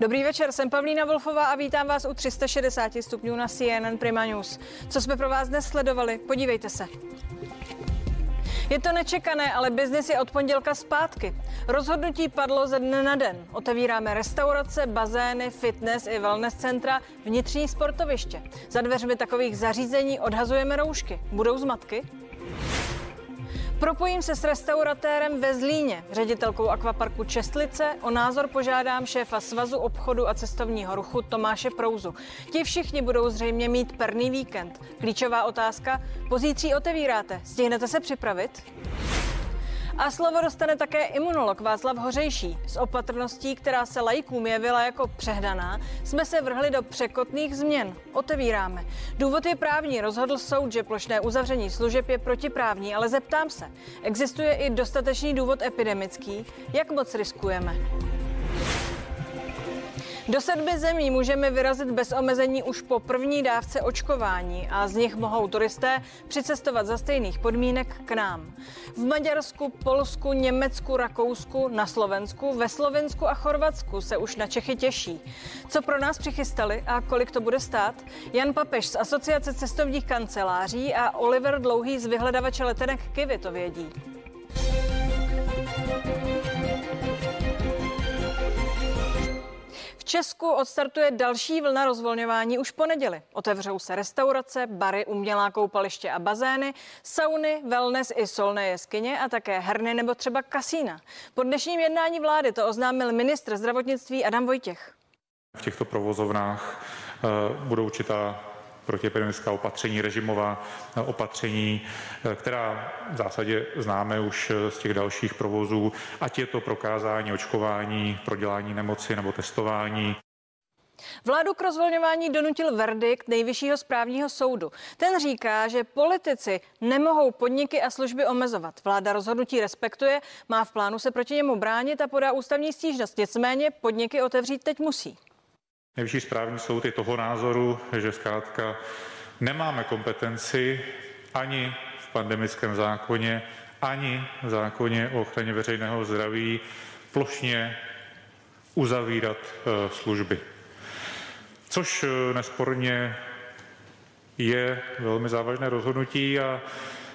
Dobrý večer, jsem Pavlína Wolfová a vítám vás u 360 stupňů na CNN Prima News. Co jsme pro vás dnes sledovali? Podívejte se. Je to nečekané, ale biznis je od pondělka zpátky. Rozhodnutí padlo ze dne na den. Otevíráme restaurace, bazény, fitness i wellness centra, vnitřní sportoviště. Za dveřmi takových zařízení odhazujeme roušky. Budou zmatky? Propojím se s restauratérem ve Zlíně, ředitelkou akvaparku Čestlice. O názor požádám šéfa Svazu obchodu a cestovního ruchu Tomáše Prouzu. Ti všichni budou zřejmě mít perný víkend. Klíčová otázka, pozítří otevíráte, stihnete se připravit? A slovo dostane také imunolog Václav Hořejší. S opatrností, která se lajkům jevila jako přehnaná, jsme se vrhli do překotných změn. Otevíráme. Důvod je právní. Rozhodl soud, že plošné uzavření služeb je protiprávní, ale zeptám se, existuje i dostatečný důvod epidemický? Jak moc riskujeme? Do sedmi zemí můžeme vyrazit bez omezení už po první dávce očkování a z nich mohou turisté přicestovat za stejných podmínek k nám. V Maďarsku, Polsku, Německu, Rakousku, na Slovensku, ve Slovensku a Chorvatsku se už na Čechy těší. Co pro nás přichystali a kolik to bude stát? Jan Papež z Asociace cestovních kanceláří a Oliver Dlouhý z vyhledavače letenek Kivy to vědí. Česku odstartuje další vlna rozvolňování už po neděli. Otevřou se restaurace, bary, umělá koupaliště a bazény, sauny, wellness i solné jeskyně a také herny nebo třeba kasína. Po dnešním jednání vlády to oznámil ministr zdravotnictví Adam Vojtěch. V těchto provozovnách uh, budou určitá protiepidemická opatření, režimová eh, opatření, eh, která v zásadě známe už z těch dalších provozů, ať je to prokázání očkování, prodělání nemoci nebo testování. Vládu k rozvolňování donutil verdikt nejvyššího správního soudu. Ten říká, že politici nemohou podniky a služby omezovat. Vláda rozhodnutí respektuje, má v plánu se proti němu bránit a podá ústavní stížnost. Nicméně podniky otevřít teď musí. Nejvyšší správní soud je toho názoru, že zkrátka nemáme kompetenci ani v pandemickém zákoně, ani v zákoně o ochraně veřejného zdraví plošně uzavírat eh, služby. Což eh, nesporně je velmi závažné rozhodnutí a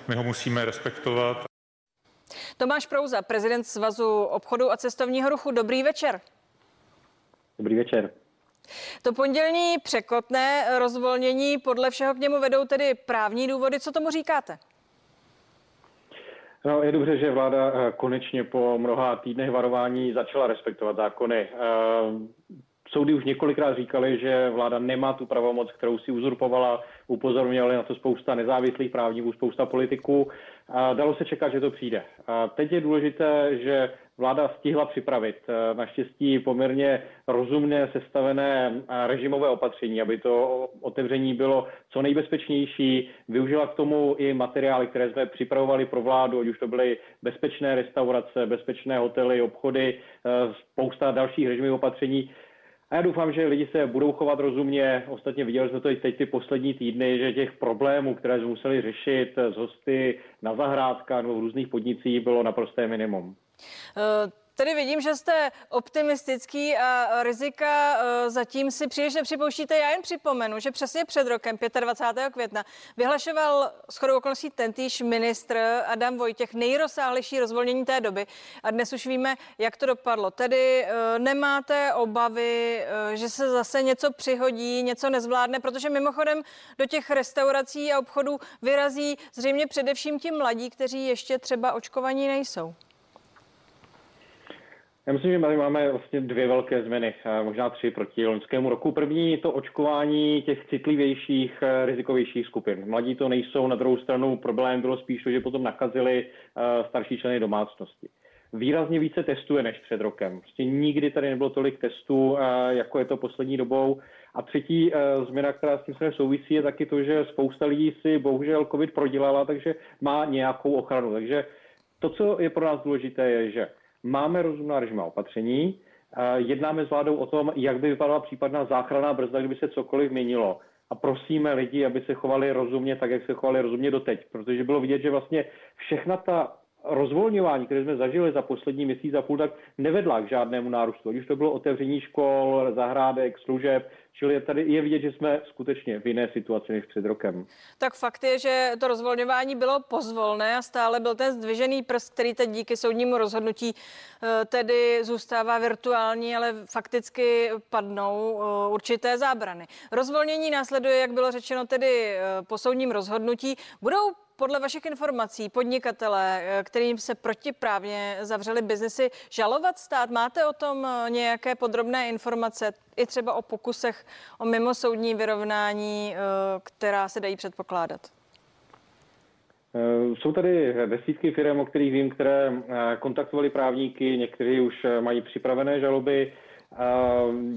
my ho musíme respektovat. Tomáš Prouza, prezident Svazu obchodu a cestovního ruchu. Dobrý večer. Dobrý večer. To pondělní překotné rozvolnění podle všeho k němu vedou tedy právní důvody. Co tomu říkáte? No, je dobře, že vláda eh, konečně po mnoha týdnech varování začala respektovat zákony. Eh, soudy už několikrát říkali, že vláda nemá tu pravomoc, kterou si uzurpovala. Upozorňovali na to spousta nezávislých právníků, spousta politiků. Dalo se čekat, že to přijde. Teď je důležité, že vláda stihla připravit eh, naštěstí poměrně rozumně sestavené eh, režimové opatření, aby to otevření bylo co nejbezpečnější. Využila k tomu i materiály, které jsme připravovali pro vládu, ať už to byly bezpečné restaurace, bezpečné hotely, obchody, eh, spousta dalších režimových opatření. A já doufám, že lidi se budou chovat rozumně. Ostatně viděli jsme to i teď ty poslední týdny, že těch problémů, které jsme museli řešit z hosty na zahrádkách nebo v různých podnicích, bylo naprosté minimum. Uh... Tady vidím, že jste optimistický a rizika e, zatím si příliš nepřipouštíte. Já jen připomenu, že přesně před rokem, 25. května, vyhlašoval shodou okolností tentýž ministr Adam Vojtěch nejrozsáhlejší rozvolnění té doby. A dnes už víme, jak to dopadlo. Tedy e, nemáte obavy, e, že se zase něco přihodí, něco nezvládne, protože mimochodem do těch restaurací a obchodů vyrazí zřejmě především ti mladí, kteří ještě třeba očkovaní nejsou. Já myslím, že tady máme vlastně dvě velké změny, možná tři proti loňskému roku. První to očkování těch citlivějších, eh, rizikovějších skupin. Mladí to nejsou, na druhou stranu problém bylo spíš to, že potom nakazili eh, starší členy domácnosti. Výrazně více testuje než před rokem. Prostě nikdy tady nebylo tolik testů, eh, jako je to poslední dobou. A třetí změna, která s tím se souvisí, je taky to, že spousta lidí si bohužel COVID prodělala, takže má nějakou ochranu. Takže to, co je pro nás důležité, je, že Máme rozumná režimová opatření, jednáme s vládou o tom, jak by vypadala případná záchranná brzda, kdyby se cokoliv měnilo. A prosíme lidi, aby se chovali rozumně, tak jak se chovali rozumně doteď, protože bylo vidět, že vlastně všechna ta rozvolňování, které jsme zažili za poslední měsíc a půl, tak nevedla k žádnému nárůstu. Ať už to bylo otevření škol, zahrádek, služeb, čili tady je vidět, že jsme skutečně v jiné situaci než před rokem. Tak fakt je, že to rozvolňování bylo pozvolné a stále byl ten zdvižený prst, který teď díky soudnímu rozhodnutí eh, tedy zůstává virtuální, ale fakticky padnou eh, určité zábrany. Rozvolnění následuje, jak bylo řečeno, tedy eh, po soudním rozhodnutí. Budou podle vašich informací podnikatele, kterým se protiprávně zavřeli biznesy, žalovat stát? Máte o tom nějaké podrobné informace, i třeba o pokusech o mimosoudní vyrovnání, eh, která se dají předpokládat? Jsou tady desítky firm, o kterých vím, které kontaktovali právníky, někteří už mají připravené žaloby,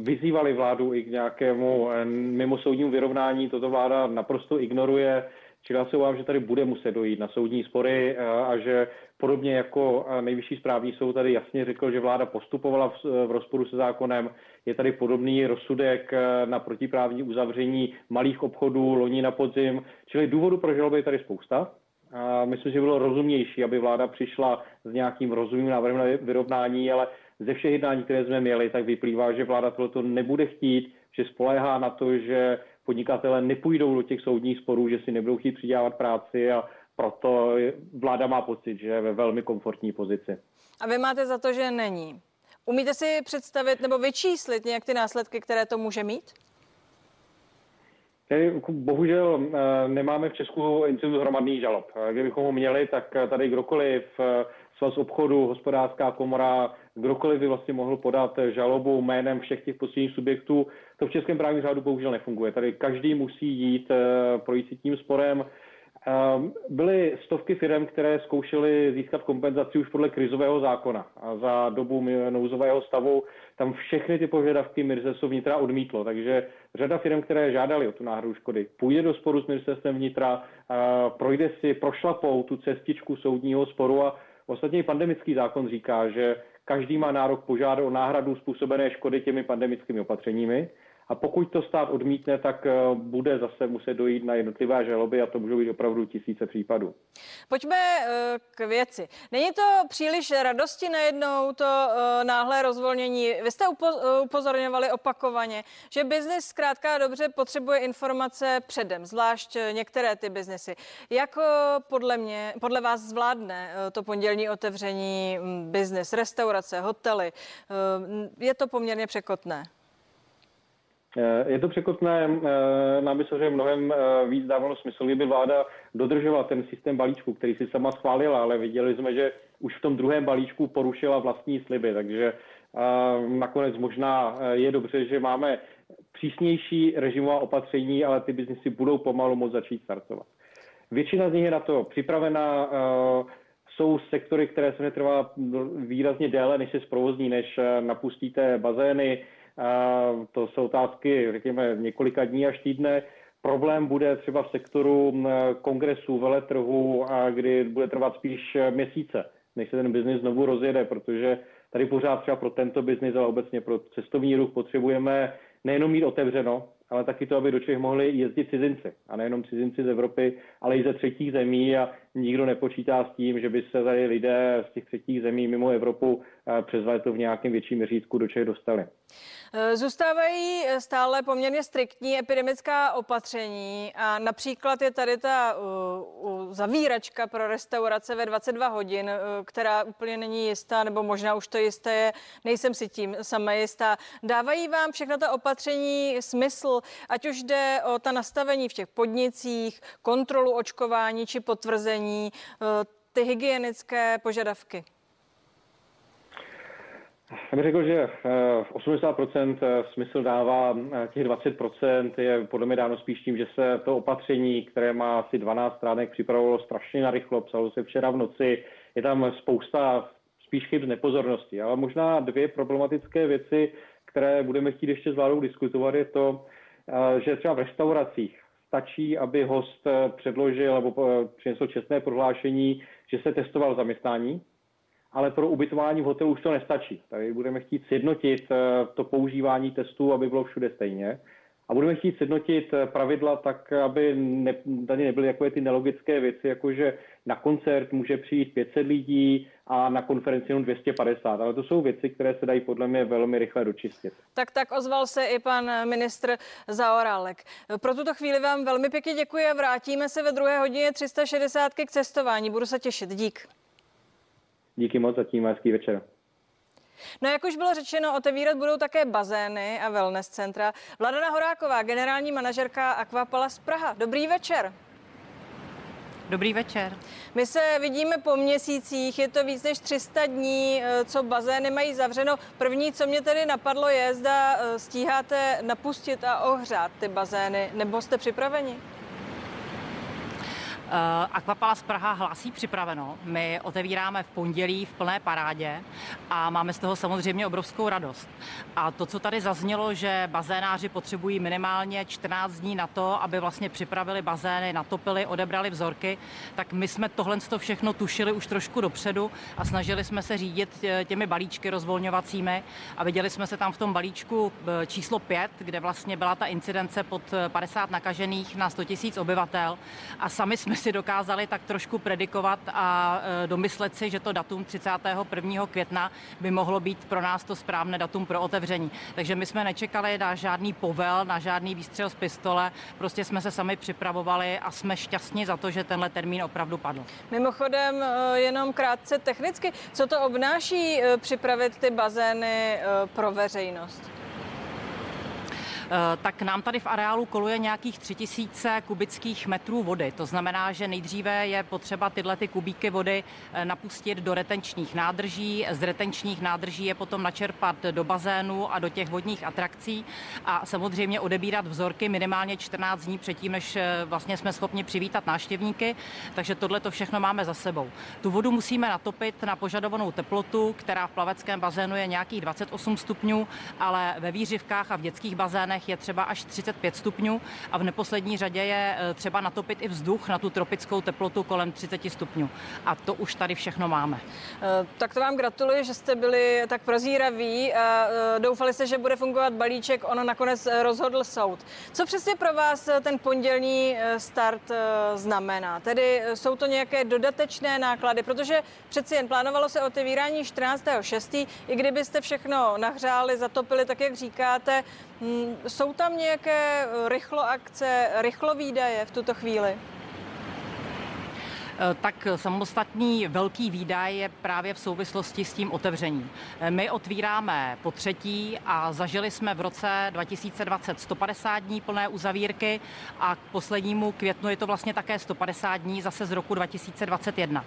vyzývali vládu i k nějakému mimosoudnímu vyrovnání. Toto vláda naprosto ignoruje. Já se obávám, že tady bude muset dojít na soudní spory eh, a že podobně jako eh, nejvyšší správní soud tady jasně řekl, že vláda postupovala v, v rozporu se zákonem, je tady podobný rozsudek eh, na protiprávní uzavření malých obchodů loni na podzim, čili důvodu pro žaloby je tady spousta. A myslím, že bylo rozumnější, aby vláda přišla s nějakým rozumným návrhem na vyrovnání, ale ze všech jednání, které jsme měli, tak vyplývá, že vláda tohoto nebude chtít, že spoléhá na to, že podnikatele nepůjdou do těch soudních sporů, že si nebudou chtít přidělat práci a proto vláda má pocit, že je ve velmi komfortní pozici. A vy máte za to, že není. Umíte si představit nebo vyčíslit nějak ty následky, které to může mít? Bohužel eh, nemáme v Česku institut hromadných žalob. Kdybychom ho měli, tak tady kdokoliv eh, svaz obchodu, hospodářská komora, kdokoliv by vlastně mohl podat žalobu jménem všech těch posledních subjektů. To v českém právním řádu bohužel nefunguje. Tady každý musí jít, eh, projít si tím sporem. Ehm, byly stovky firm, které zkoušely získat kompenzaci už podle krizového zákona a za dobu nouzového stavu tam všechny ty požadavky ministerstvo vnitra odmítlo, takže řada firm, které žádali o tu náhradu škody, půjde do sporu s ministerstvem vnitra, projde si, prošlapou tu cestičku soudního sporu a Ostatně pandemický zákon říká, že každý má nárok požádat o náhradu způsobené škody těmi pandemickými opatřeními. A pokud to stát odmítne, tak eh, bude zase muset dojít na jednotlivé žaloby a to můžou být opravdu tisíce případů. Pojďme eh, k věci. Není to příliš radosti najednou, to eh, náhle rozvolnění? Vy jste upozorňovali opakovaně, že biznis zkrátka dobře potřebuje informace předem, zvlášť některé ty biznesy. Jak podle mě, podle vás zvládne to pondělní otevření hm, biznis, restaurace, hotely? Je to poměrně překotné. Eh, je to překotné, eh, nám by samozřejmě mnohem eh, víc dávalo smysl, kdyby vláda dodržovala ten systém balíčku, který si sama schválila, ale viděli jsme, že už v tom druhém balíčku porušila vlastní sliby, takže nakonec možná je dobře, že máme přísnější režimová opatření, ale ty biznisy budou pomalu moc začít startovat. Většina z nich je na to připravená, jsou sektory, které se netrvá výrazně déle, než se zprovozní, než napustíte bazény, to jsou otázky, řekněme, několika dní až týdne. Problém bude třeba v sektoru kongresů, veletrhu, kdy bude trvat spíš měsíce, než se ten biznis znovu rozjede, protože tady pořád třeba pro tento biznis, ale obecně pro cestovní ruch potřebujeme nejenom mít otevřeno, ale taky to, aby do Čech mohli jezdit cizinci. A nejenom cizinci z Evropy, ale i ze třetích zemí a nikdo nepočítá s tím, že by se tady lidé z těch třetích zemí mimo Evropu eh, přes léto v nějakém větším měřítku do Čech dostali. Eh, zůstávají eh, stále poměrně striktní epidemická opatření a například je tady ta uh, zavíračka pro restaurace ve 22 hodin, která úplně není jistá, nebo možná už to jisté je, nejsem si tím sama jistá. Dávají vám všechna ta opatření smysl, ať už jde o ta nastavení v těch podnicích, kontrolu očkování či potvrzení, ty hygienické požadavky? Já bych řekl, že 80% eh, eh, smysl dává, eh, těch 20% je podle mě dáno spíš tím, že se to opatření, které má asi 12 stránek, připravovalo strašně narychlo, psalo se včera v noci, je tam spousta spíš chyb z nepozornosti. Ale možná dvě problematické věci, které budeme chtít ještě s vládou diskutovat, je to, že třeba v restauracích stačí, aby host předložil nebo přinesl čestné prohlášení, že se testoval zaměstnání, ale pro ubytování v hotelu už to nestačí. Tady budeme chtít sjednotit eh, to používání testů, aby bylo všude stejně. a budeme chtít sjednotit pravidla tak, aby ne, tady nebyly takové ty nelogické věci, jako že na koncert může přijít 500 lidí a na konferenci jenom 250. Ale to jsou věci, které se dají podle mě velmi rychle dočistit. Tak tak ozval se i pan ministr Zaorálek. Pro tuto chvíli vám velmi pěkně děkuji a vrátíme se ve druhé hodině 360 k cestování. Budu se těšit. Dík. Díky moc, zatím hezký večer. No jak už bylo řečeno, otevírat budou také bazény a wellness centra. Vladana Horáková, generální manažerka Aquapalas Praha. Dobrý večer. Dobrý večer. My se vidíme po měsících, je to víc než 300 dní, eh, co bazény mají zavřeno. První, co mě tedy napadlo, je, zda eh, stíháte napustit a ohřát ty bazény, nebo jste připraveni? Uh, Aquapalas Praha hlásí připraveno. My otevíráme v pondělí v plné parádě a máme z toho samozřejmě obrovskou radost. A to, co tady zaznělo, že bazénáři potřebují minimálně 14 dní na to, aby vlastně připravili bazény, natopili, odebrali vzorky, tak my jsme tohle všechno tušili už trošku dopředu a snažili jsme se řídit eh, těmi balíčky rozvolňovacími a viděli jsme se tam v tom balíčku eh, číslo 5, kde vlastně byla ta incidence pod 50 nakažených na 100 000 obyvatel a sami jsme si dokázali tak trošku predikovat a e, domyslet si, že to datum 31. května by mohlo být pro nás to správné datum pro otevření. Takže my jsme nečekali na žádný povel, na žádný výstřel z pistole, prostě jsme se sami připravovali a jsme šťastní za to, že tenhle termín opravdu padl. Mimochodem, e, jenom krátce technicky, co to obnáší e, připravit ty bazény pro veřejnost? Eh, tak nám tady v areálu koluje nějakých 3000 kubických metrů vody. To znamená, že nejdříve je potřeba tyhle ty kubíky vody eh, napustit do retenčních nádrží. Z retenčních nádrží je potom načerpat do bazénu a do těch vodních atrakcí a samozřejmě odebírat vzorky minimálně 14 dní předtím, než eh, vlastně jsme schopni přivítat návštěvníky. Takže tohle to všechno máme za sebou. Tu vodu musíme natopit na požadovanou teplotu, která v plaveckém bazénu je nějakých 28 stupňů, ale ve výřivkách a v dětských bazénech je třeba až 35 stupňů a v neposlední řadě je eh, třeba natopit i vzduch na tu tropickou teplotu kolem 30 stupňů. A to už tady všechno máme. Eh, tak to vám gratuluji, že jste byli tak prozíraví a eh, doufali jste, že bude fungovat balíček. Ono nakonec rozhodl soud. Co přesně pro vás ten pondělní start znamená? Tedy jsou to nějaké dodatečné náklady, protože přeci jen plánovalo se otevírání 14.6. I kdybyste všechno nahřáli, zatopili, tak jak říkáte, jsou tam nějaké rychloakce, rychlovýdaje v tuto chvíli? Eh, tak samostatný velký výdaj je právě v souvislosti s tím otevřením. Eh, my otvíráme po třetí a zažili jsme v roce 2020 150 dní plné uzavírky a k poslednímu květnu je to vlastně také 150 dní zase z roku 2021.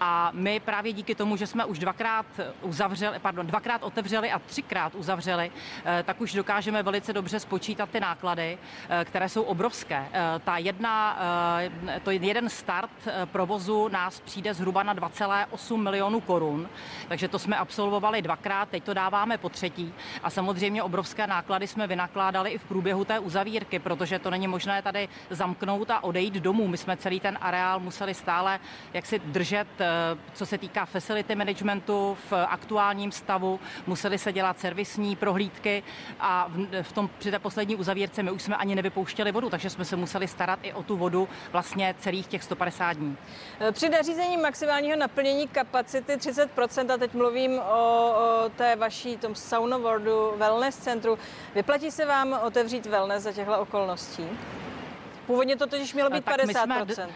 A my právě díky tomu, že jsme už dvakrát uzavřeli, pardon, dvakrát otevřeli a třikrát uzavřeli, eh, tak už dokážeme velice dobře spočítat ty náklady, které jsou obrovské. Ta jedna, to je jeden start pro provozu nás přijde zhruba na 2,8 milionů korun, takže to jsme absolvovali dvakrát, teď to dáváme po třetí a samozřejmě obrovské náklady jsme vynakládali i v průběhu té uzavírky, protože to není možné tady zamknout a odejít domů. My jsme celý ten areál museli stále jak si držet, eh, co se týká facility managementu v aktuálním stavu, museli se dělat servisní prohlídky a v tom, při té poslední uzavírce my už jsme ani nevypouštěli vodu, takže jsme se museli starat i o tu vodu vlastně celých těch 150 dní. Eh, při nařízení maximálního naplnění kapacity 30%, a teď mluvím o, o té vaší tom saunowordu wellness centru, vyplatí se vám otevřít wellness za těchto okolností? Původně to totiž mělo být 50%.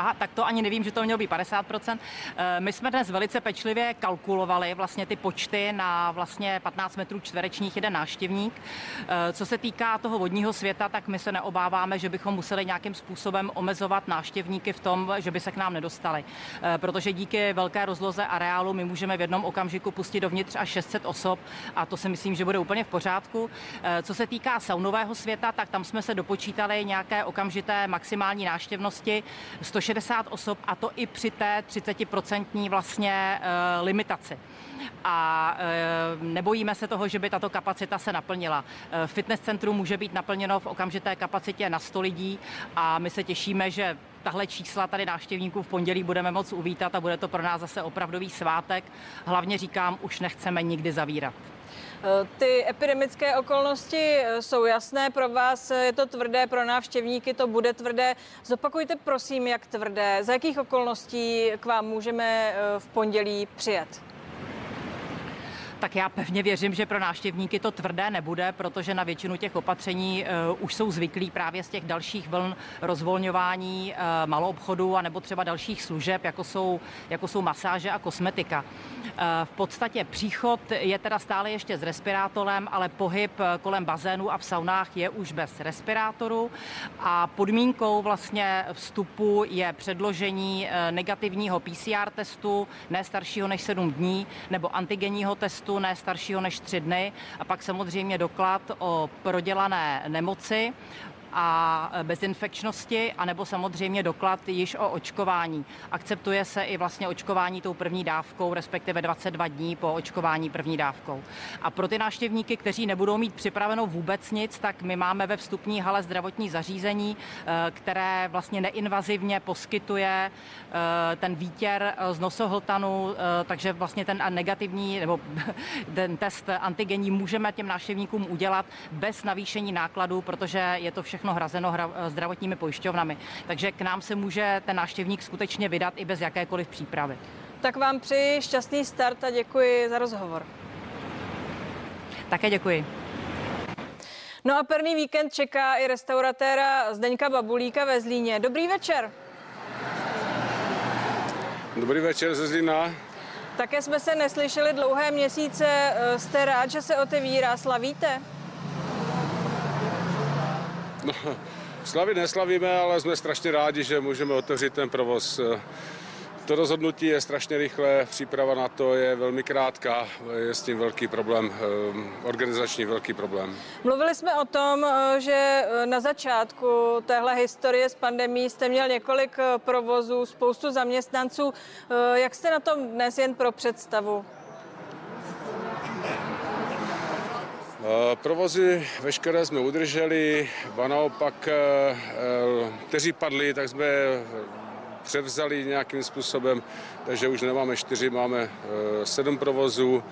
Aha, tak to ani nevím, že to mělo být 50%. Eh, my jsme dnes velice pečlivě kalkulovali vlastně ty počty na vlastně 15 metrů čtverečních jeden návštěvník. Eh, co se týká toho vodního světa, tak my se neobáváme, že bychom museli nějakým způsobem omezovat návštěvníky v tom, že by se k nám nedostali. Eh, protože díky velké rozloze areálu my můžeme v jednom okamžiku pustit dovnitř až 600 osob a to si myslím, že bude úplně v pořádku. Co se týká saunového světa, tak tam jsme se dopočítali nějaké okamžité maximální návštěvnosti 160 60 osob a to i při té 30% vlastně uh, limitaci. A uh, nebojíme se toho, že by tato kapacita se naplnila. Uh, fitness centrum může být naplněno v okamžité kapacitě na 100 lidí a my se těšíme, že tahle čísla tady návštěvníků v pondělí budeme moc uvítat a bude to pro nás zase opravdový svátek. Hlavně říkám, už nechceme nikdy zavírat. Ty epidemické okolnosti jsou jasné, pro vás je to tvrdé, pro návštěvníky to bude tvrdé. Zopakujte prosím, jak tvrdé, za jakých okolností k vám můžeme v pondělí přijet? Tak já pevně věřím, že pro návštěvníky to tvrdé nebude, protože na většinu těch opatření uh, už jsou zvyklí právě z těch dalších vln rozvolňování uh, maloobchodu a nebo třeba dalších služeb, jako jsou, jako jsou masáže a kosmetika. Uh, v podstatě příchod je teda stále ještě s respirátorem, ale pohyb kolem bazénu a v saunách je už bez respirátoru a podmínkou vlastně vstupu je předložení negativního PCR testu, ne staršího než 7 dní, nebo antigenního testu testu ne staršího než tři dny. A pak samozřejmě doklad o prodělané nemoci a bezinfekčnosti, anebo samozřejmě doklad již o očkování. Akceptuje se i vlastně očkování tou první dávkou, respektive 22 dní po očkování první dávkou. A pro ty návštěvníky, kteří nebudou mít připraveno vůbec nic, tak my máme ve vstupní hale zdravotní zařízení, eh, které vlastně neinvazivně poskytuje eh, ten výtěr z nosohltanu, takže vlastně ten negativní nebo ten test antigenní můžeme těm návštěvníkům udělat bez navýšení nákladů, protože je to všechno všechno hrazeno hra, eh, zdravotními pojišťovnami. Takže k nám se může ten návštěvník skutečně vydat i bez jakékoliv přípravy. Tak vám přeji šťastný start a děkuji za rozhovor. Také děkuji. No a perný víkend čeká i restauratéra Zdeňka Babulíka ve Zlíně. Dobrý večer. Dobrý večer ze Zlína. Také jsme se neslyšeli dlouhé měsíce. Eh, jste rád, že se otevírá? Slavíte? No, slavit neslavíme, ale jsme strašně rádi, že můžeme otevřít ten provoz. To rozhodnutí je strašně rychlé, příprava na to je velmi krátká, je s tím velký problém, eh, organizační velký problém. Mluvili jsme o tom, eh, že eh, na začátku téhle historie s pandemí jste měl několik provozů, spoustu zaměstnanců. Jak jste na tom dnes jen pro představu? Provozy veškeré jsme udrželi, a naopak, eh, eh, kteří padli, tak jsme převzali nějakým způsobem, takže už nemáme čtyři, máme sedm provozů,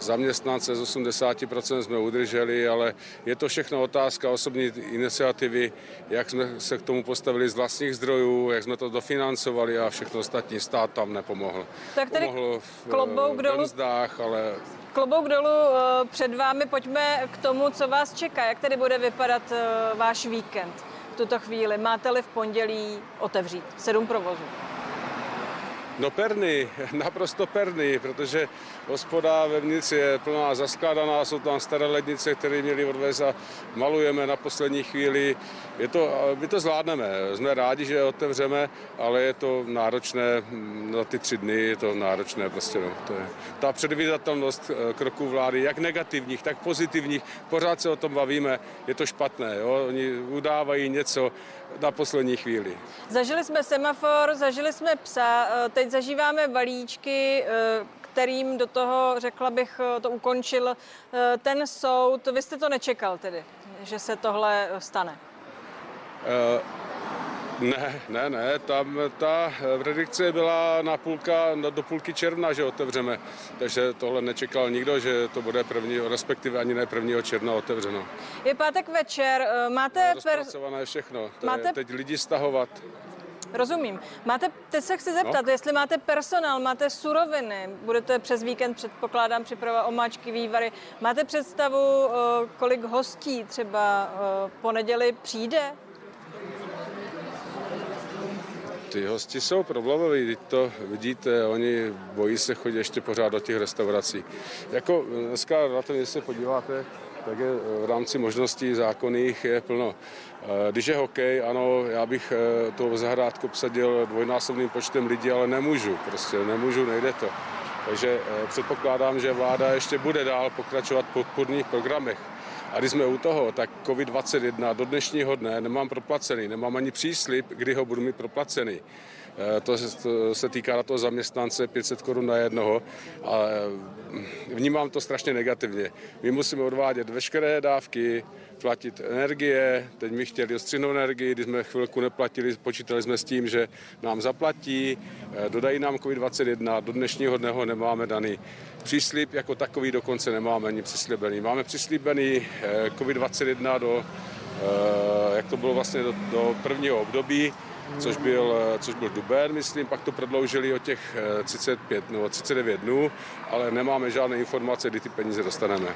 zaměstnance z 80% jsme udrželi, ale je to všechno otázka osobní iniciativy, jak jsme se k tomu postavili z vlastních zdrojů, jak jsme to dofinancovali a všechno ostatní stát tam nepomohl. Tak tedy Pomohl v, klobouk dolů. mzdách, ale Klobouk dolů eh, před vámi, pojďme k tomu, co vás čeká. Jak tedy bude vypadat eh, váš víkend v tuto chvíli? Máte-li v pondělí otevřít sedm provozů? No perný, naprosto perný, protože hospoda vevnitř je plná zaskládaná, jsou tam staré lednice, které měli odvést a malujeme na poslední chvíli. Je to, my to zvládneme, jsme rádi, že otevřeme, ale je to náročné na ty tři dny, je to náročné prostě. No. To je, ta předvídatelnost eh, kroků vlády, jak negativních, tak pozitivních, pořád se o tom bavíme, je to špatné. Jo? Oni udávají něco na poslední chvíli. Zažili jsme semafor, zažili jsme psa, eh, teď zažíváme balíčky, eh, kterým do toho, řekla bych, eh, to ukončil ten soud. Vy jste to nečekal tedy, že se tohle stane? Uh... Ne, ne, ne, tam ta predikce byla na půlka, do půlky června, že otevřeme, takže tohle nečekal nikdo, že to bude první, respektive ani ne prvního června otevřeno. Je pátek večer, máte... Per... všechno, to máte... je teď lidi stahovat. Rozumím. Máte, teď se chci zeptat, no. jestli máte personál, máte suroviny, budete přes víkend, předpokládám, připravovat omáčky, vývary. Máte představu, kolik hostí třeba po neděli přijde? Ty hosti jsou problémoví, teď to vidíte, oni bojí se chodit ještě pořád do těch restaurací. Jako dneska na to, když se podíváte, tak je v rámci možností zákonných je plno. Eh, když je hokej, ano, já bych eh, to zahrádku obsadil dvojnásobným počtem lidí, ale nemůžu, prostě nemůžu, nejde to. Takže eh, předpokládám, že vláda ještě bude dál pokračovat v podporných programech A když jsme u toho, tak COVID-21 do dnešního dne nemám proplacený, nemám ani příslip, kdy ho budu mít proplacený. Eh, to se, týká na toho zaměstnance 500 korun na jednoho a eh, vnímám to strašně negativně. My musíme odvádět veškeré dávky, platit energie, teď mi chtěli ostřihnout energii, když jsme chvilku neplatili, počítali jsme s tím, že nám zaplatí, eh, dodají nám COVID-21, do dnešního dne ho nemáme daný. Příslip jako takový dokonce nemáme ani přislíbený. Máme přislíbený COVID-21 do, jak to bylo vlastně do, do prvního období, což byl, eh, což byl duben, myslím, pak to prodloužili o těch 35 eh, nebo 39 dnů, ale nemáme žádné informace, kdy ty peníze dostaneme.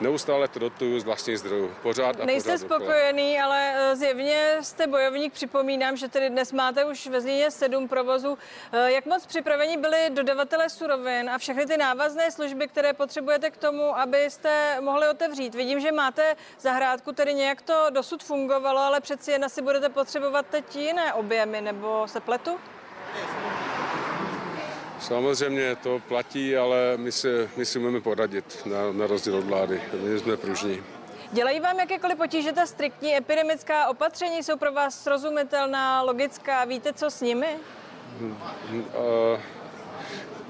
Neustále to dotuju z vlastních zdrojů. Pořád a Nejste pořád spokojený, dokola. ale eh, zjevně jste bojovník. Připomínám, že tedy dnes máte už ve Zlíně sedm provozů. Jak moc připraveni byli dodavatelé surovin a všechny ty návazné služby, které potřebujete k tomu, abyste mohli otevřít? Vidím, že máte zahrádku, tedy nějak to dosud fungovalo, ale přeci jen asi budete potřebovat teď jiné objemy objemy, nebo se pletu? Samozřejmě to platí, ale my si, my si můžeme poradit na, na rozdíl od vlády. My jsme pružní. Dělají vám jakékoliv potíže ta striktní epidemická opatření? Jsou pro vás srozumitelná, logická? Víte, co s nimi? Uh,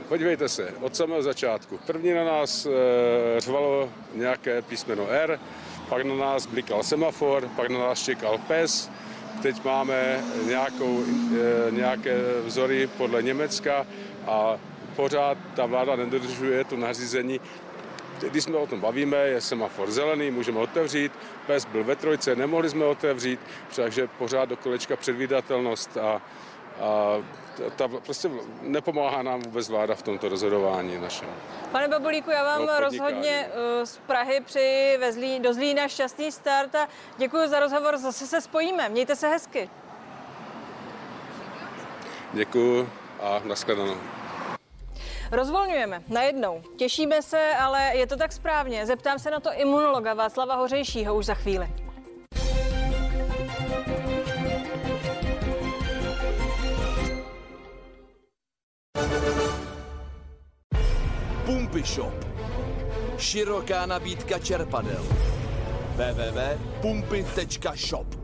podívejte se, od samého začátku. První na nás uh, řvalo nějaké písmeno R, pak na nás blikal semafor, pak na nás čekal pes, Teď máme nějakou, eh, nějaké vzory podle Německa a pořád ta vláda nedodržuje to nařízení. Když jsme o tom bavíme, je semafor zelený, můžeme otevřít, pes byl ve trojce, nemohli jsme otevřít, takže pořád do kolečka předvídatelnost a, a ta prostě nepomáhá nám vůbec vláda v tomto rozhodování našem. Pane Babulíku, já vám no, rozhodně eh, z Prahy přeji ve Zlí, do Zlína šťastný start a děkuji za rozhovor, zase se spojíme. Mějte se hezky. Děkuji a nashledanou. Rozvolňujeme najednou. Těšíme se, ale je to tak správně. Zeptám se na to imunologa Václava Hořejšího už za chvíli. Pumpy Shop. Široká nabídka čerpadel. www.pumpy.shop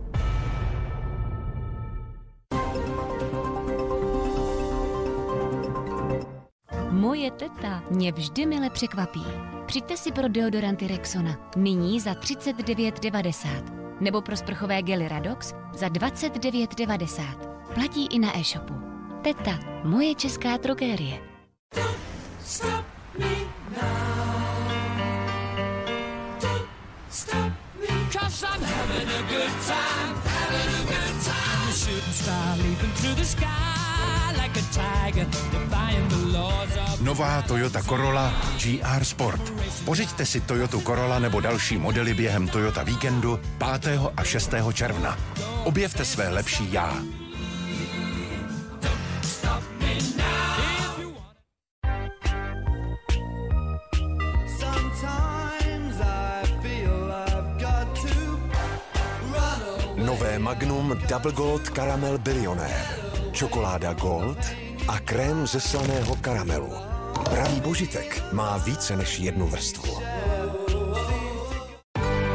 Moje teta mě vždy mile překvapí. Přijďte si pro deodoranty Rexona. Nyní za 39,90. Nebo pro sprchové gely Radox za 29,90. Platí i na e-shopu. Teta, moje česká drogérie. Stop. Nová Toyota Corolla GR Sport. Pořiďte si Toyota Corolla nebo další modely během Toyota Weekendu 5. a 6. června. Objevte své lepší já. Magnum Double Gold Caramel Billionaire. Čokoláda Gold a krém ze slaného karamelu. Pravý božitek má více než jednu vrstvu.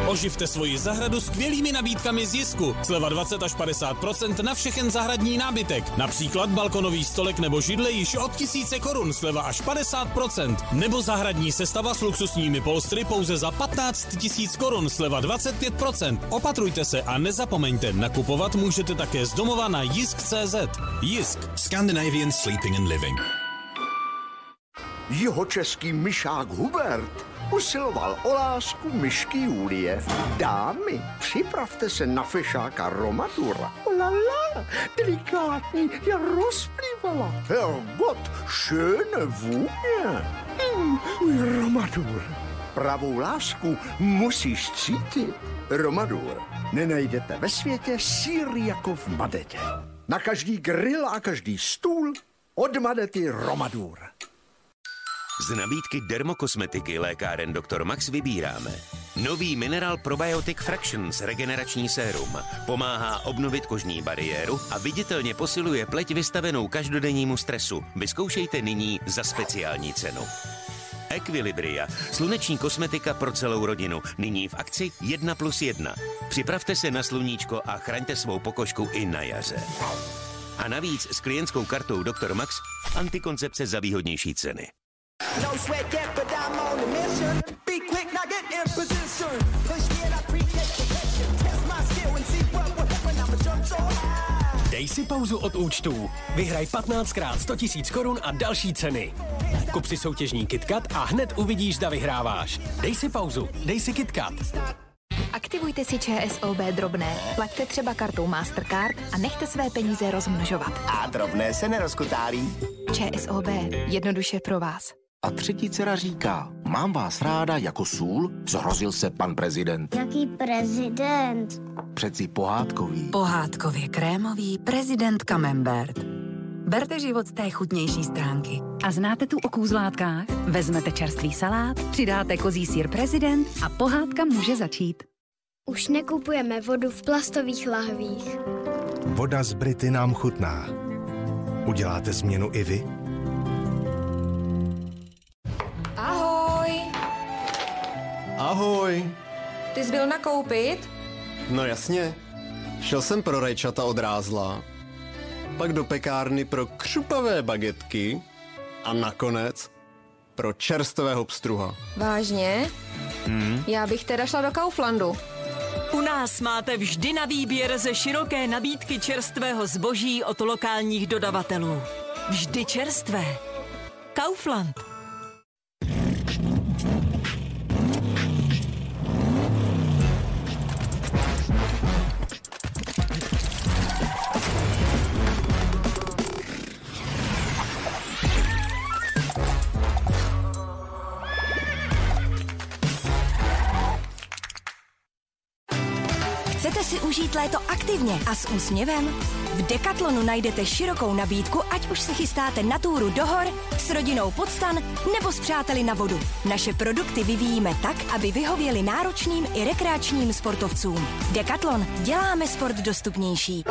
Oživte svoji zahradu skvělými nabídkami z Jisku. Sleva 20 až 50% na všechen zahradní nábytek. Například balkonový stolek nebo židle již od tisíce korun, sleva až 50%. Nebo zahradní sestava s luxusními polstry pouze za 15 tisíc korun, sleva 25%. Opatrujte se a nezapomeňte, nakupovat můžete také z domova na jisk.cz. Jisk. Scandinavian Sleeping and Living. Jeho český myšák Hubert usiloval o lásku myšky Julie. Dámy, připravte se na fešáka Romadura. Lala, delikátní, je rozplývala. Herrgott, schöne vůně. Hmm, Romadur. Pravou lásku musíš cítit. Romadur nenajdete ve světě sír jako v Madetě. Na každý grill a každý stůl od Madety Romadur. Z nabídky dermokosmetiky lékáren Dr. Max vybíráme. Nový Mineral Probiotic Fractions regenerační sérum pomáhá obnovit kožní bariéru a viditelně posiluje pleť vystavenou každodennímu stresu. Vyzkoušejte nyní za speciální cenu. Equilibria, sluneční kosmetika pro celou rodinu. Nyní v akci 1 plus 1. Připravte se na sluníčko a chraňte svou pokožku i na jaře. A navíc s klientskou kartou Dr. Max antikoncepce za výhodnější ceny. No sweat yet, but I'm on a mission. Be quick, now get in position. Push me and I appreciate the Test my skill and see what will happen. I'm a jump so high. Dej si pauzu od účtů. Vyhraj 15 krát 100 000 korun a další ceny. Kup si soutěžní KitKat a hned uvidíš, zda vyhráváš. Dej si pauzu, dej si KitKat. Aktivujte si ČSOB drobné, plaťte třeba kartou Mastercard a nechte své peníze rozmnožovat. A drobné se nerozkutálí. ČSOB, jednoduše pro vás. A třetí dcera říká, mám vás ráda jako sůl, zrozil se pan prezident. Jaký prezident? Přeci pohádkový. Pohádkově krémový prezident Camembert. Berte život z té chutnější stránky. A znáte tu o kůzlátkách? Vezmete čerstvý salát, přidáte kozí sír prezident a pohádka může začít. Už nekupujeme vodu v plastových lahvích. Voda z Brity nám chutná. Uděláte změnu i vy? Ahoj! Ty jsi byl nakoupit? No jasně. Šel jsem pro rajčata od rázla, pak do pekárny pro křupavé bagetky a nakonec pro čerstvého pstruha. Vážně? Hmm. Já bych teda šla do Kauflandu. U nás máte vždy na výběr ze široké nabídky čerstvého zboží od lokálních dodavatelů. Vždy čerstvé. Kaufland. Léto aktivně a s úsměvem? V Decathlonu najdete širokou nabídku, ať už se chystáte na túru do hor, s rodinou pod stan nebo s přáteli na vodu. Naše produkty vyvíjíme tak, aby vyhověly náročným i rekreačním sportovcům. Decathlon. Děláme sport dostupnější.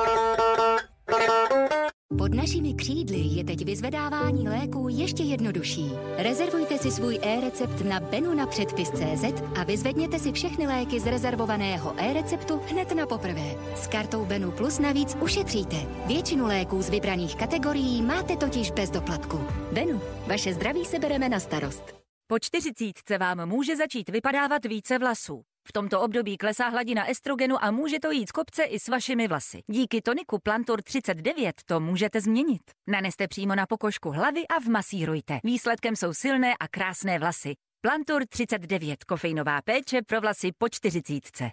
Pod našimi křídly je teď vyzvedávání léků ještě jednodušší. Rezervujte si svůj e-recept na Benu na předpis.cz a vyzvedněte si všechny léky z rezervovaného e-receptu hned na poprvé. S kartou Benu Plus navíc ušetříte. Většinu léků z vybraných kategorií máte totiž bez doplatku. Benu, vaše zdraví se bereme na starost. Po čtyřicítce vám může začít vypadávat více vlasů. V tomto období klesá hladina estrogenu a může to jít z kopce i s vašimi vlasy. Díky toniku Plantur 39 to můžete změnit. Naneste přímo na pokožku hlavy a vmasírujte. Výsledkem jsou silné a krásné vlasy. Plantur 39, kofeinová péče pro vlasy po čtyřicítce.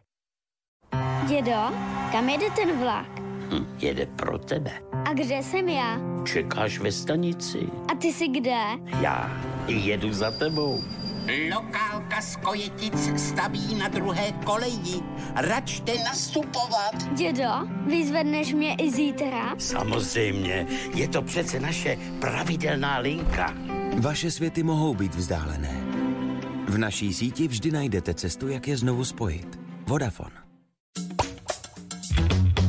Dědo, kam jede ten vlak? Hm, jede pro tebe. A kde jsem já? Čekáš ve stanici. A ty jsi kde? Já jedu za tebou. Lokálka z Kojetic staví na druhé koleji. Račte nastupovat. Dědo, vyzvedneš mě i zítra? Samozřejmě, je to přece naše pravidelná linka. Vaše světy mohou být vzdálené. V naší síti vždy najdete cestu, jak je znovu spojit. Vodafone.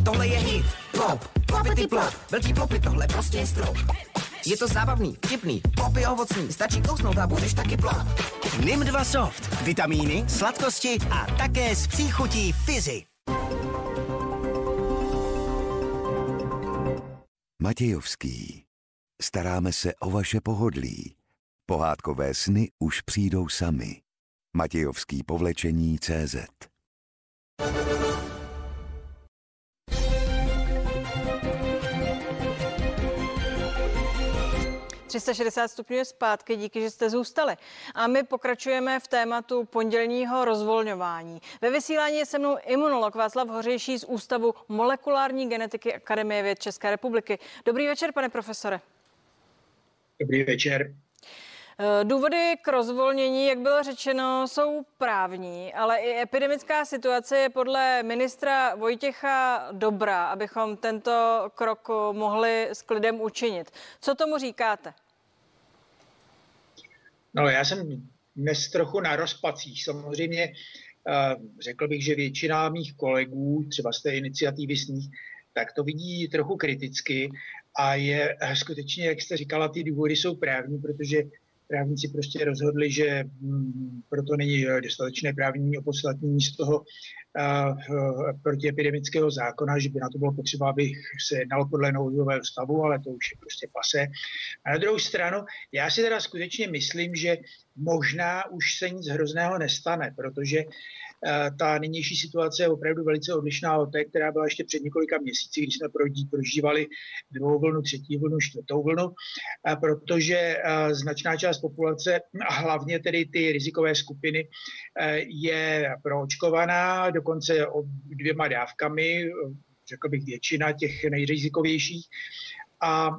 Tohle je hit, plop, plopity plop, velký plopy, tohle prostě je strop. Je to zábavný, vtipný, popy ovocný, stačí kousnout a budeš taky plop. NIM2 Soft. Vitamíny, sladkosti a také s příchutí Fizy. Matějovský. Staráme se o vaše pohodlí. Pohádkové sny už přijdou sami. Matějovský povlečení CZ 360 stupňů je zpátky, díky, že jste zůstali. A my pokračujeme v tématu pondělního rozvolňování. Ve vysílání je se mnou imunolog Václav Hořejší z Ústavu molekulární genetiky Akademie věd České republiky. Dobrý večer, pane profesore. Dobrý večer. Eh, důvody k rozvolnění, jak bylo řečeno, jsou právní, ale i epidemická situace je podle ministra Vojtěcha dobrá, abychom tento krok mohli s klidem učinit. Co tomu říkáte? No, já jsem dnes trochu na rozpacích. Samozřejmě eh, řekl bych, že většina mých kolegů, třeba z té iniciativy sních, tak to vidí trochu kriticky a je skutečně, jak jste říkala, ty důvody jsou právní, protože právníci prostě rozhodli, že mm, proto není dostatečné právní opodstatnění z toho protiepidemického zákona, že by na to bylo potřeba, aby se jednalo podle nouzového stavu, ale to už je prostě pase. A na druhou stranu, já si teda skutečně myslím, že možná už se nic hrozného nestane, protože Eh, ta nynější situace je opravdu velice odlišná od té, která byla ještě před několika měsíci, když jsme prožívali druhou vlnu, třetí vlnu, čtvrtou vlnu, protože eh, značná část populace, a hlavně tedy ty rizikové skupiny, je proočkovaná, dokonce dvěma dávkami, řekl bych většina těch nejrizikovějších. A,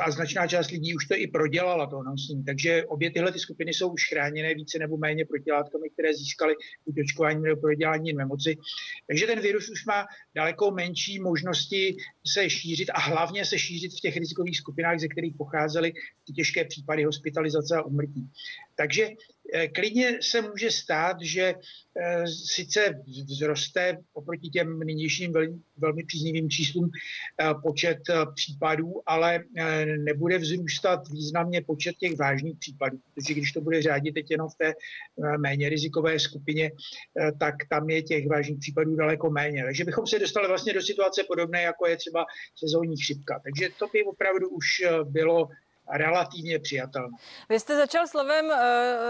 a značná část lidí už to i prodělala to onemocnění. Takže obě tyhle ty skupiny jsou už chráněné více nebo méně protilátkami, které získaly buď očkování nebo prodělání nemoci. Takže ten virus už má daleko menší možnosti se šířit a hlavně se šířit v těch rizikových skupinách, ze kterých pocházely ty těžké případy hospitalizace a umrtí. Takže Eh, klidně se může stát, že eh, sice vzroste oproti těm nynějším velmi příznivým číslům eh, počet případů, ale nebude vzrůstat významně počet těch vážných případů, protože když to bude řádit teď jenom v té méně rizikové skupině, tak tam je těch vážných případů daleko méně. Takže bychom se dostali vlastně do situace podobné, jako je třeba sezónní chřipka. Takže to by opravdu už bylo relativně přijatelné. Vy jste začal slovem uh,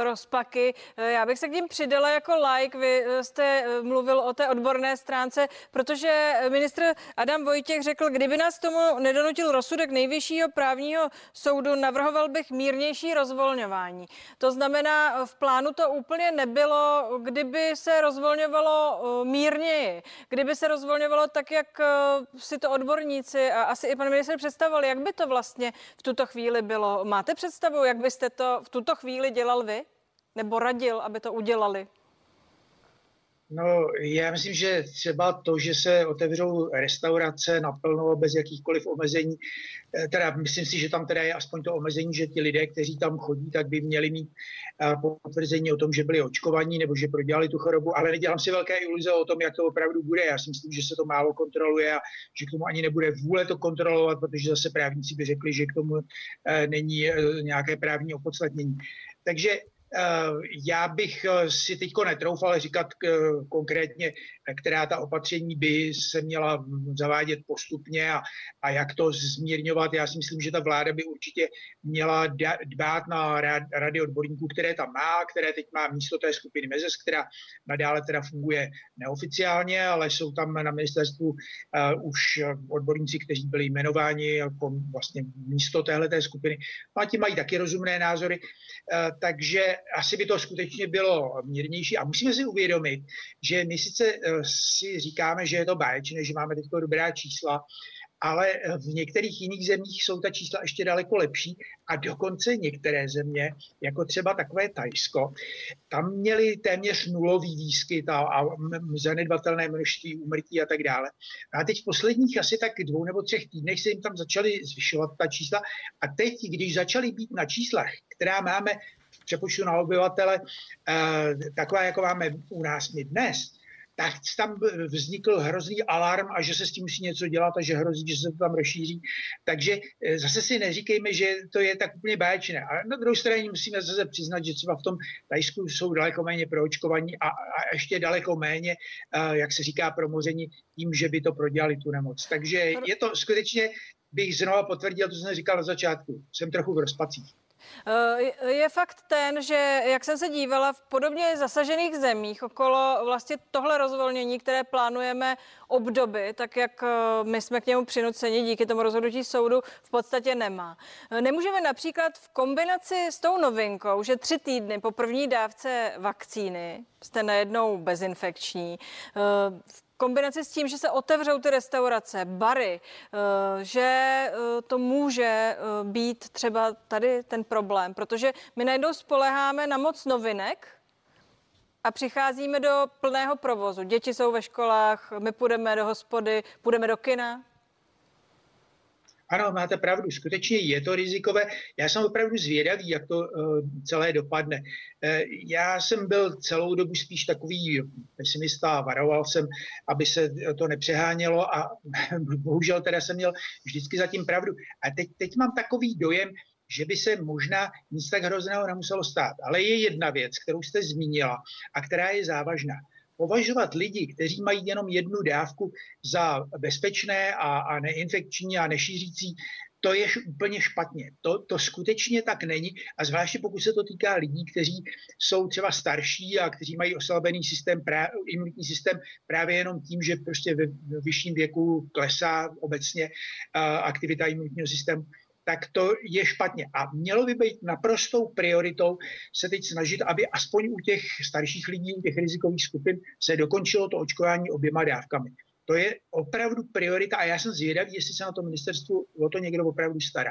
rozpaky. Eh, já bych se k ním přidala jako like. Vy eh, jste mluvil o té odborné stránce, protože ministr Adam Vojtěch řekl, kdyby nás tomu nedonutil rozsudek nejvyššího právního soudu, navrhoval bych mírnější rozvolňování. To znamená, v plánu to úplně nebylo, kdyby se rozvolňovalo mírněji, kdyby se rozvolňovalo tak, jak si to odborníci a asi i pan ministr představovali, jak by to vlastně v tuto chvíli bylo. Máte představu, jak byste to v tuto chvíli dělal vy? Nebo radil, aby to udělali? No, já myslím, že třeba to, že se otevřou restaurace naplno bez jakýchkoliv omezení, eh, teda myslím si, že tam teda je aspoň to omezení, že ti lidé, kteří tam chodí, tak by měli mít eh, potvrzení o tom, že byli očkovaní nebo že prodělali tu chorobu, ale nedělám si velké iluze o tom, jak to opravdu bude. Já si myslím, že se to málo kontroluje a že k tomu ani nebude vůle to kontrolovat, protože zase právníci by řekli, že k tomu eh, není nějaké právní opodstatnění. Takže já bych eh, si teď netroufal říkat eh, konkrétně, která ta opatření by se měla zavádět postupně a, a jak to zmírňovat. Já si myslím, že ta vláda by určitě měla dbát na rady odborníků, které tam má, které teď má místo té skupiny MEZES, která nadále teda funguje neoficiálně, ale jsou tam na ministerstvu už odborníci, kteří byli jmenováni jako vlastně místo téhle skupiny. No a ti mají taky rozumné názory, takže asi by to skutečně bylo mírnější. A musíme si uvědomit, že my sice eh, si říkáme, že je to báječné, že máme teď dobrá čísla, ale v některých jiných zemích jsou ta čísla ještě daleko lepší a dokonce některé země, jako třeba takové Tajsko, tam měly téměř nulový výskyt a, a zanedbatelné množství úmrtí a tak dále. A teď v posledních asi tak dvou nebo třech týdnech se jim tam začaly zvyšovat ta čísla a teď, když začaly být na číslech, která máme přepočtu na obyvatele eh, taková, jako máme u nás my dnes, tak tam vznikl hrozný alarm a že se s tím musí něco dělat a že hrozí, že se to tam rozšíří. Takže eh, zase si neříkejme, že to je tak úplně báječné. A na druhou straně musíme zase přiznat, že třeba v tom Tajsku jsou daleko méně proočkovaní a, a ještě daleko méně, uh, jak se říká, promoření tím, že by to prodělali tu nemoc. Takže je to skutečně, bych znova potvrdil to, co jsem říkal na začátku. Jsem trochu v rozpacích. Eh, je fakt ten, že jak jsem se dívala v podobně zasažených zemích okolo vlastně tohle rozvolnění, které plánujeme obdoby, tak jak eh, my jsme k němu přinuceni díky tomu rozhodnutí soudu, v podstatě nemá. Eh, nemůžeme například v kombinaci s tou novinkou, že tři týdny po první dávce vakcíny jste najednou bezinfekční, v kombinaci s tím, že se otevřou ty restaurace, bary, eh, že eh, to může eh, být třeba tady ten problém, protože my najednou spoleháme na moc novinek, a přicházíme do plného provozu. Děti jsou ve školách, my půjdeme do hospody, půjdeme do kina. Ano, máte pravdu, skutečně je to rizikové. Já jsem opravdu zvědavý, jak to uh, celé dopadne. Uh, já jsem byl celou dobu spíš takový pesimista, varoval jsem, aby se to nepřehánělo a bohužel teda jsem měl vždycky zatím pravdu. A teď, teď mám takový dojem, že by se možná nic tak hrozného nemuselo stát. Ale je jedna věc, kterou jste zmínila a která je závažná. Považovat lidi, kteří mají jenom jednu dávku za bezpečné a, a neinfekční a nešířící, to je úplně špatně. To, to skutečně tak není a zvláště pokud se to týká lidí, kteří jsou třeba starší a kteří mají oslabený systém, prá, imunitní systém právě jenom tím, že prostě ve, vyšším věku klesá obecně uh, aktivita imunitního systému, tak to je špatně. A mělo by být naprostou prioritou se teď snažit, aby aspoň u těch starších lidí, u těch rizikových skupin se dokončilo to očkování oběma dávkami. To je opravdu priorita a já jsem zvědavý, jestli se na to ministerstvu o to někdo opravdu stará.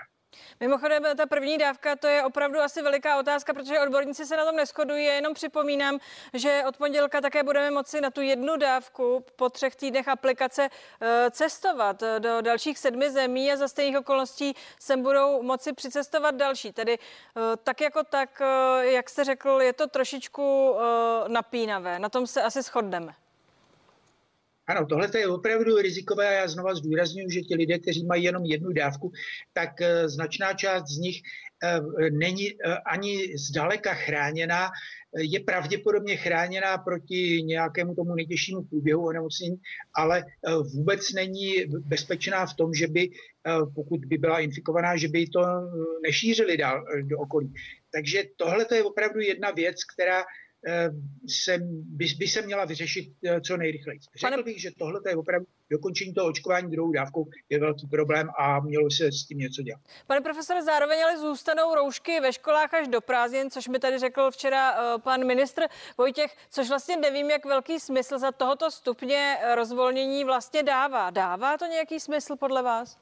Mimochodem, ta první dávka, to je opravdu asi veliká otázka, protože odborníci se na tom neschodují. Já jenom připomínám, že od pondělka také budeme moci na tu jednu dávku po třech týdnech aplikace eh, cestovat do dalších sedmi zemí a za stejných okolností sem budou moci přicestovat další. Tedy eh, tak jako tak, eh, jak jste řekl, je to trošičku napínavé. Na tom se asi shodneme. Ano, tohle je opravdu rizikové a já znova zdůraznuju, že ti lidé, kteří mají jenom jednu dávku, tak eh, značná část z nich eh, není eh, ani zdaleka chráněná, je pravděpodobně chráněná proti nějakému tomu nejtěžšímu průběhu onemocnění, ale vůbec není bezpečná v tom, že by, pokud by byla infikovaná, že by to nešířili dál do okolí. Takže tohle je opravdu jedna věc, která se, by, by se měla vyřešit eh, co nejrychleji. Řekl Pane... bych, že tohle je opravdu dokončení toho očkování druhou dávkou je velký problém a mělo se s tím něco dělat. Pane profesore, zároveň ale zůstanou roušky ve školách až do prázdnin, což mi tady řekl včera uh, pan ministr Vojtěch, což vlastně nevím, jak velký smysl za tohoto stupně rozvolnění vlastně dává. Dává to nějaký smysl podle vás?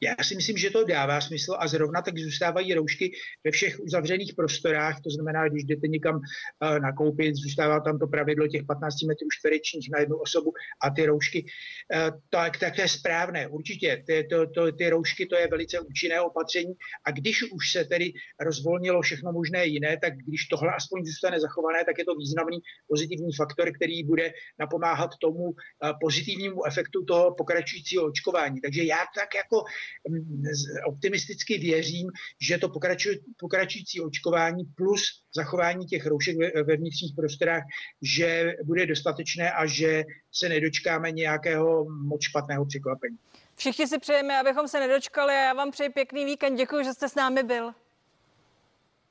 Já si myslím, že to dává smysl a zrovna tak zůstávají roušky ve všech uzavřených prostorách, to znamená, když jdete někam uh, nakoupit, zůstává tam to pravidlo těch 15 metrů čtverečních na jednu osobu a ty roušky, uh, tak, tak to je správné, určitě, ty, to, to, ty roušky to je velice účinné opatření a když už se tedy rozvolnilo všechno možné jiné, tak když tohle aspoň zůstane zachované, tak je to významný pozitivní faktor, který bude napomáhat tomu uh, pozitivnímu efektu toho pokračujícího očkování. Takže já tak jako Mm, optimisticky věřím, že to pokračující očkování plus zachování těch roušek ve vnitřních prostorách, že bude dostatečné a že se nedočkáme nějakého moc špatného překvapení. Všichni si přejeme, abychom se nedočkali a já vám přeji pěkný víkend. Děkuji, že jste s námi byl.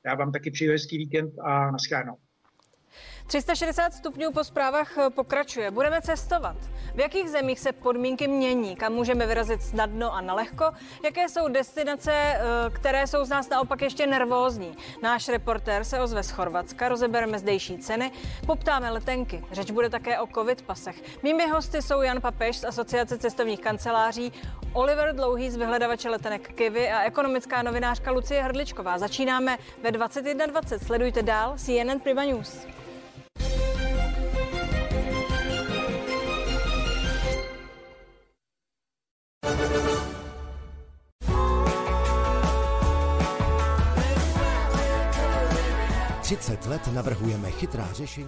Já vám taky přeji hezký víkend a naschledanou. 360 stupňů po zprávách eh, pokračuje. Budeme cestovat. V jakých zemích se podmínky mění? Kam můžeme vyrazit snadno a nalehko? Jaké jsou destinace, eh, které jsou z nás naopak ještě nervózní? Náš reportér se ozve z Chorvatska, rozebereme zdejší ceny, poptáme letenky. Řeč bude také o covid pasech. Mými hosty jsou Jan Papež z Asociace cestovních kanceláří, Oliver Dlouhý z vyhledavače letenek Kivy a ekonomická novinářka Lucie Hrdličková. Začínáme ve 21.20. Sledujte dál CNN Prima News. 30 let navrhujeme chytrá řešení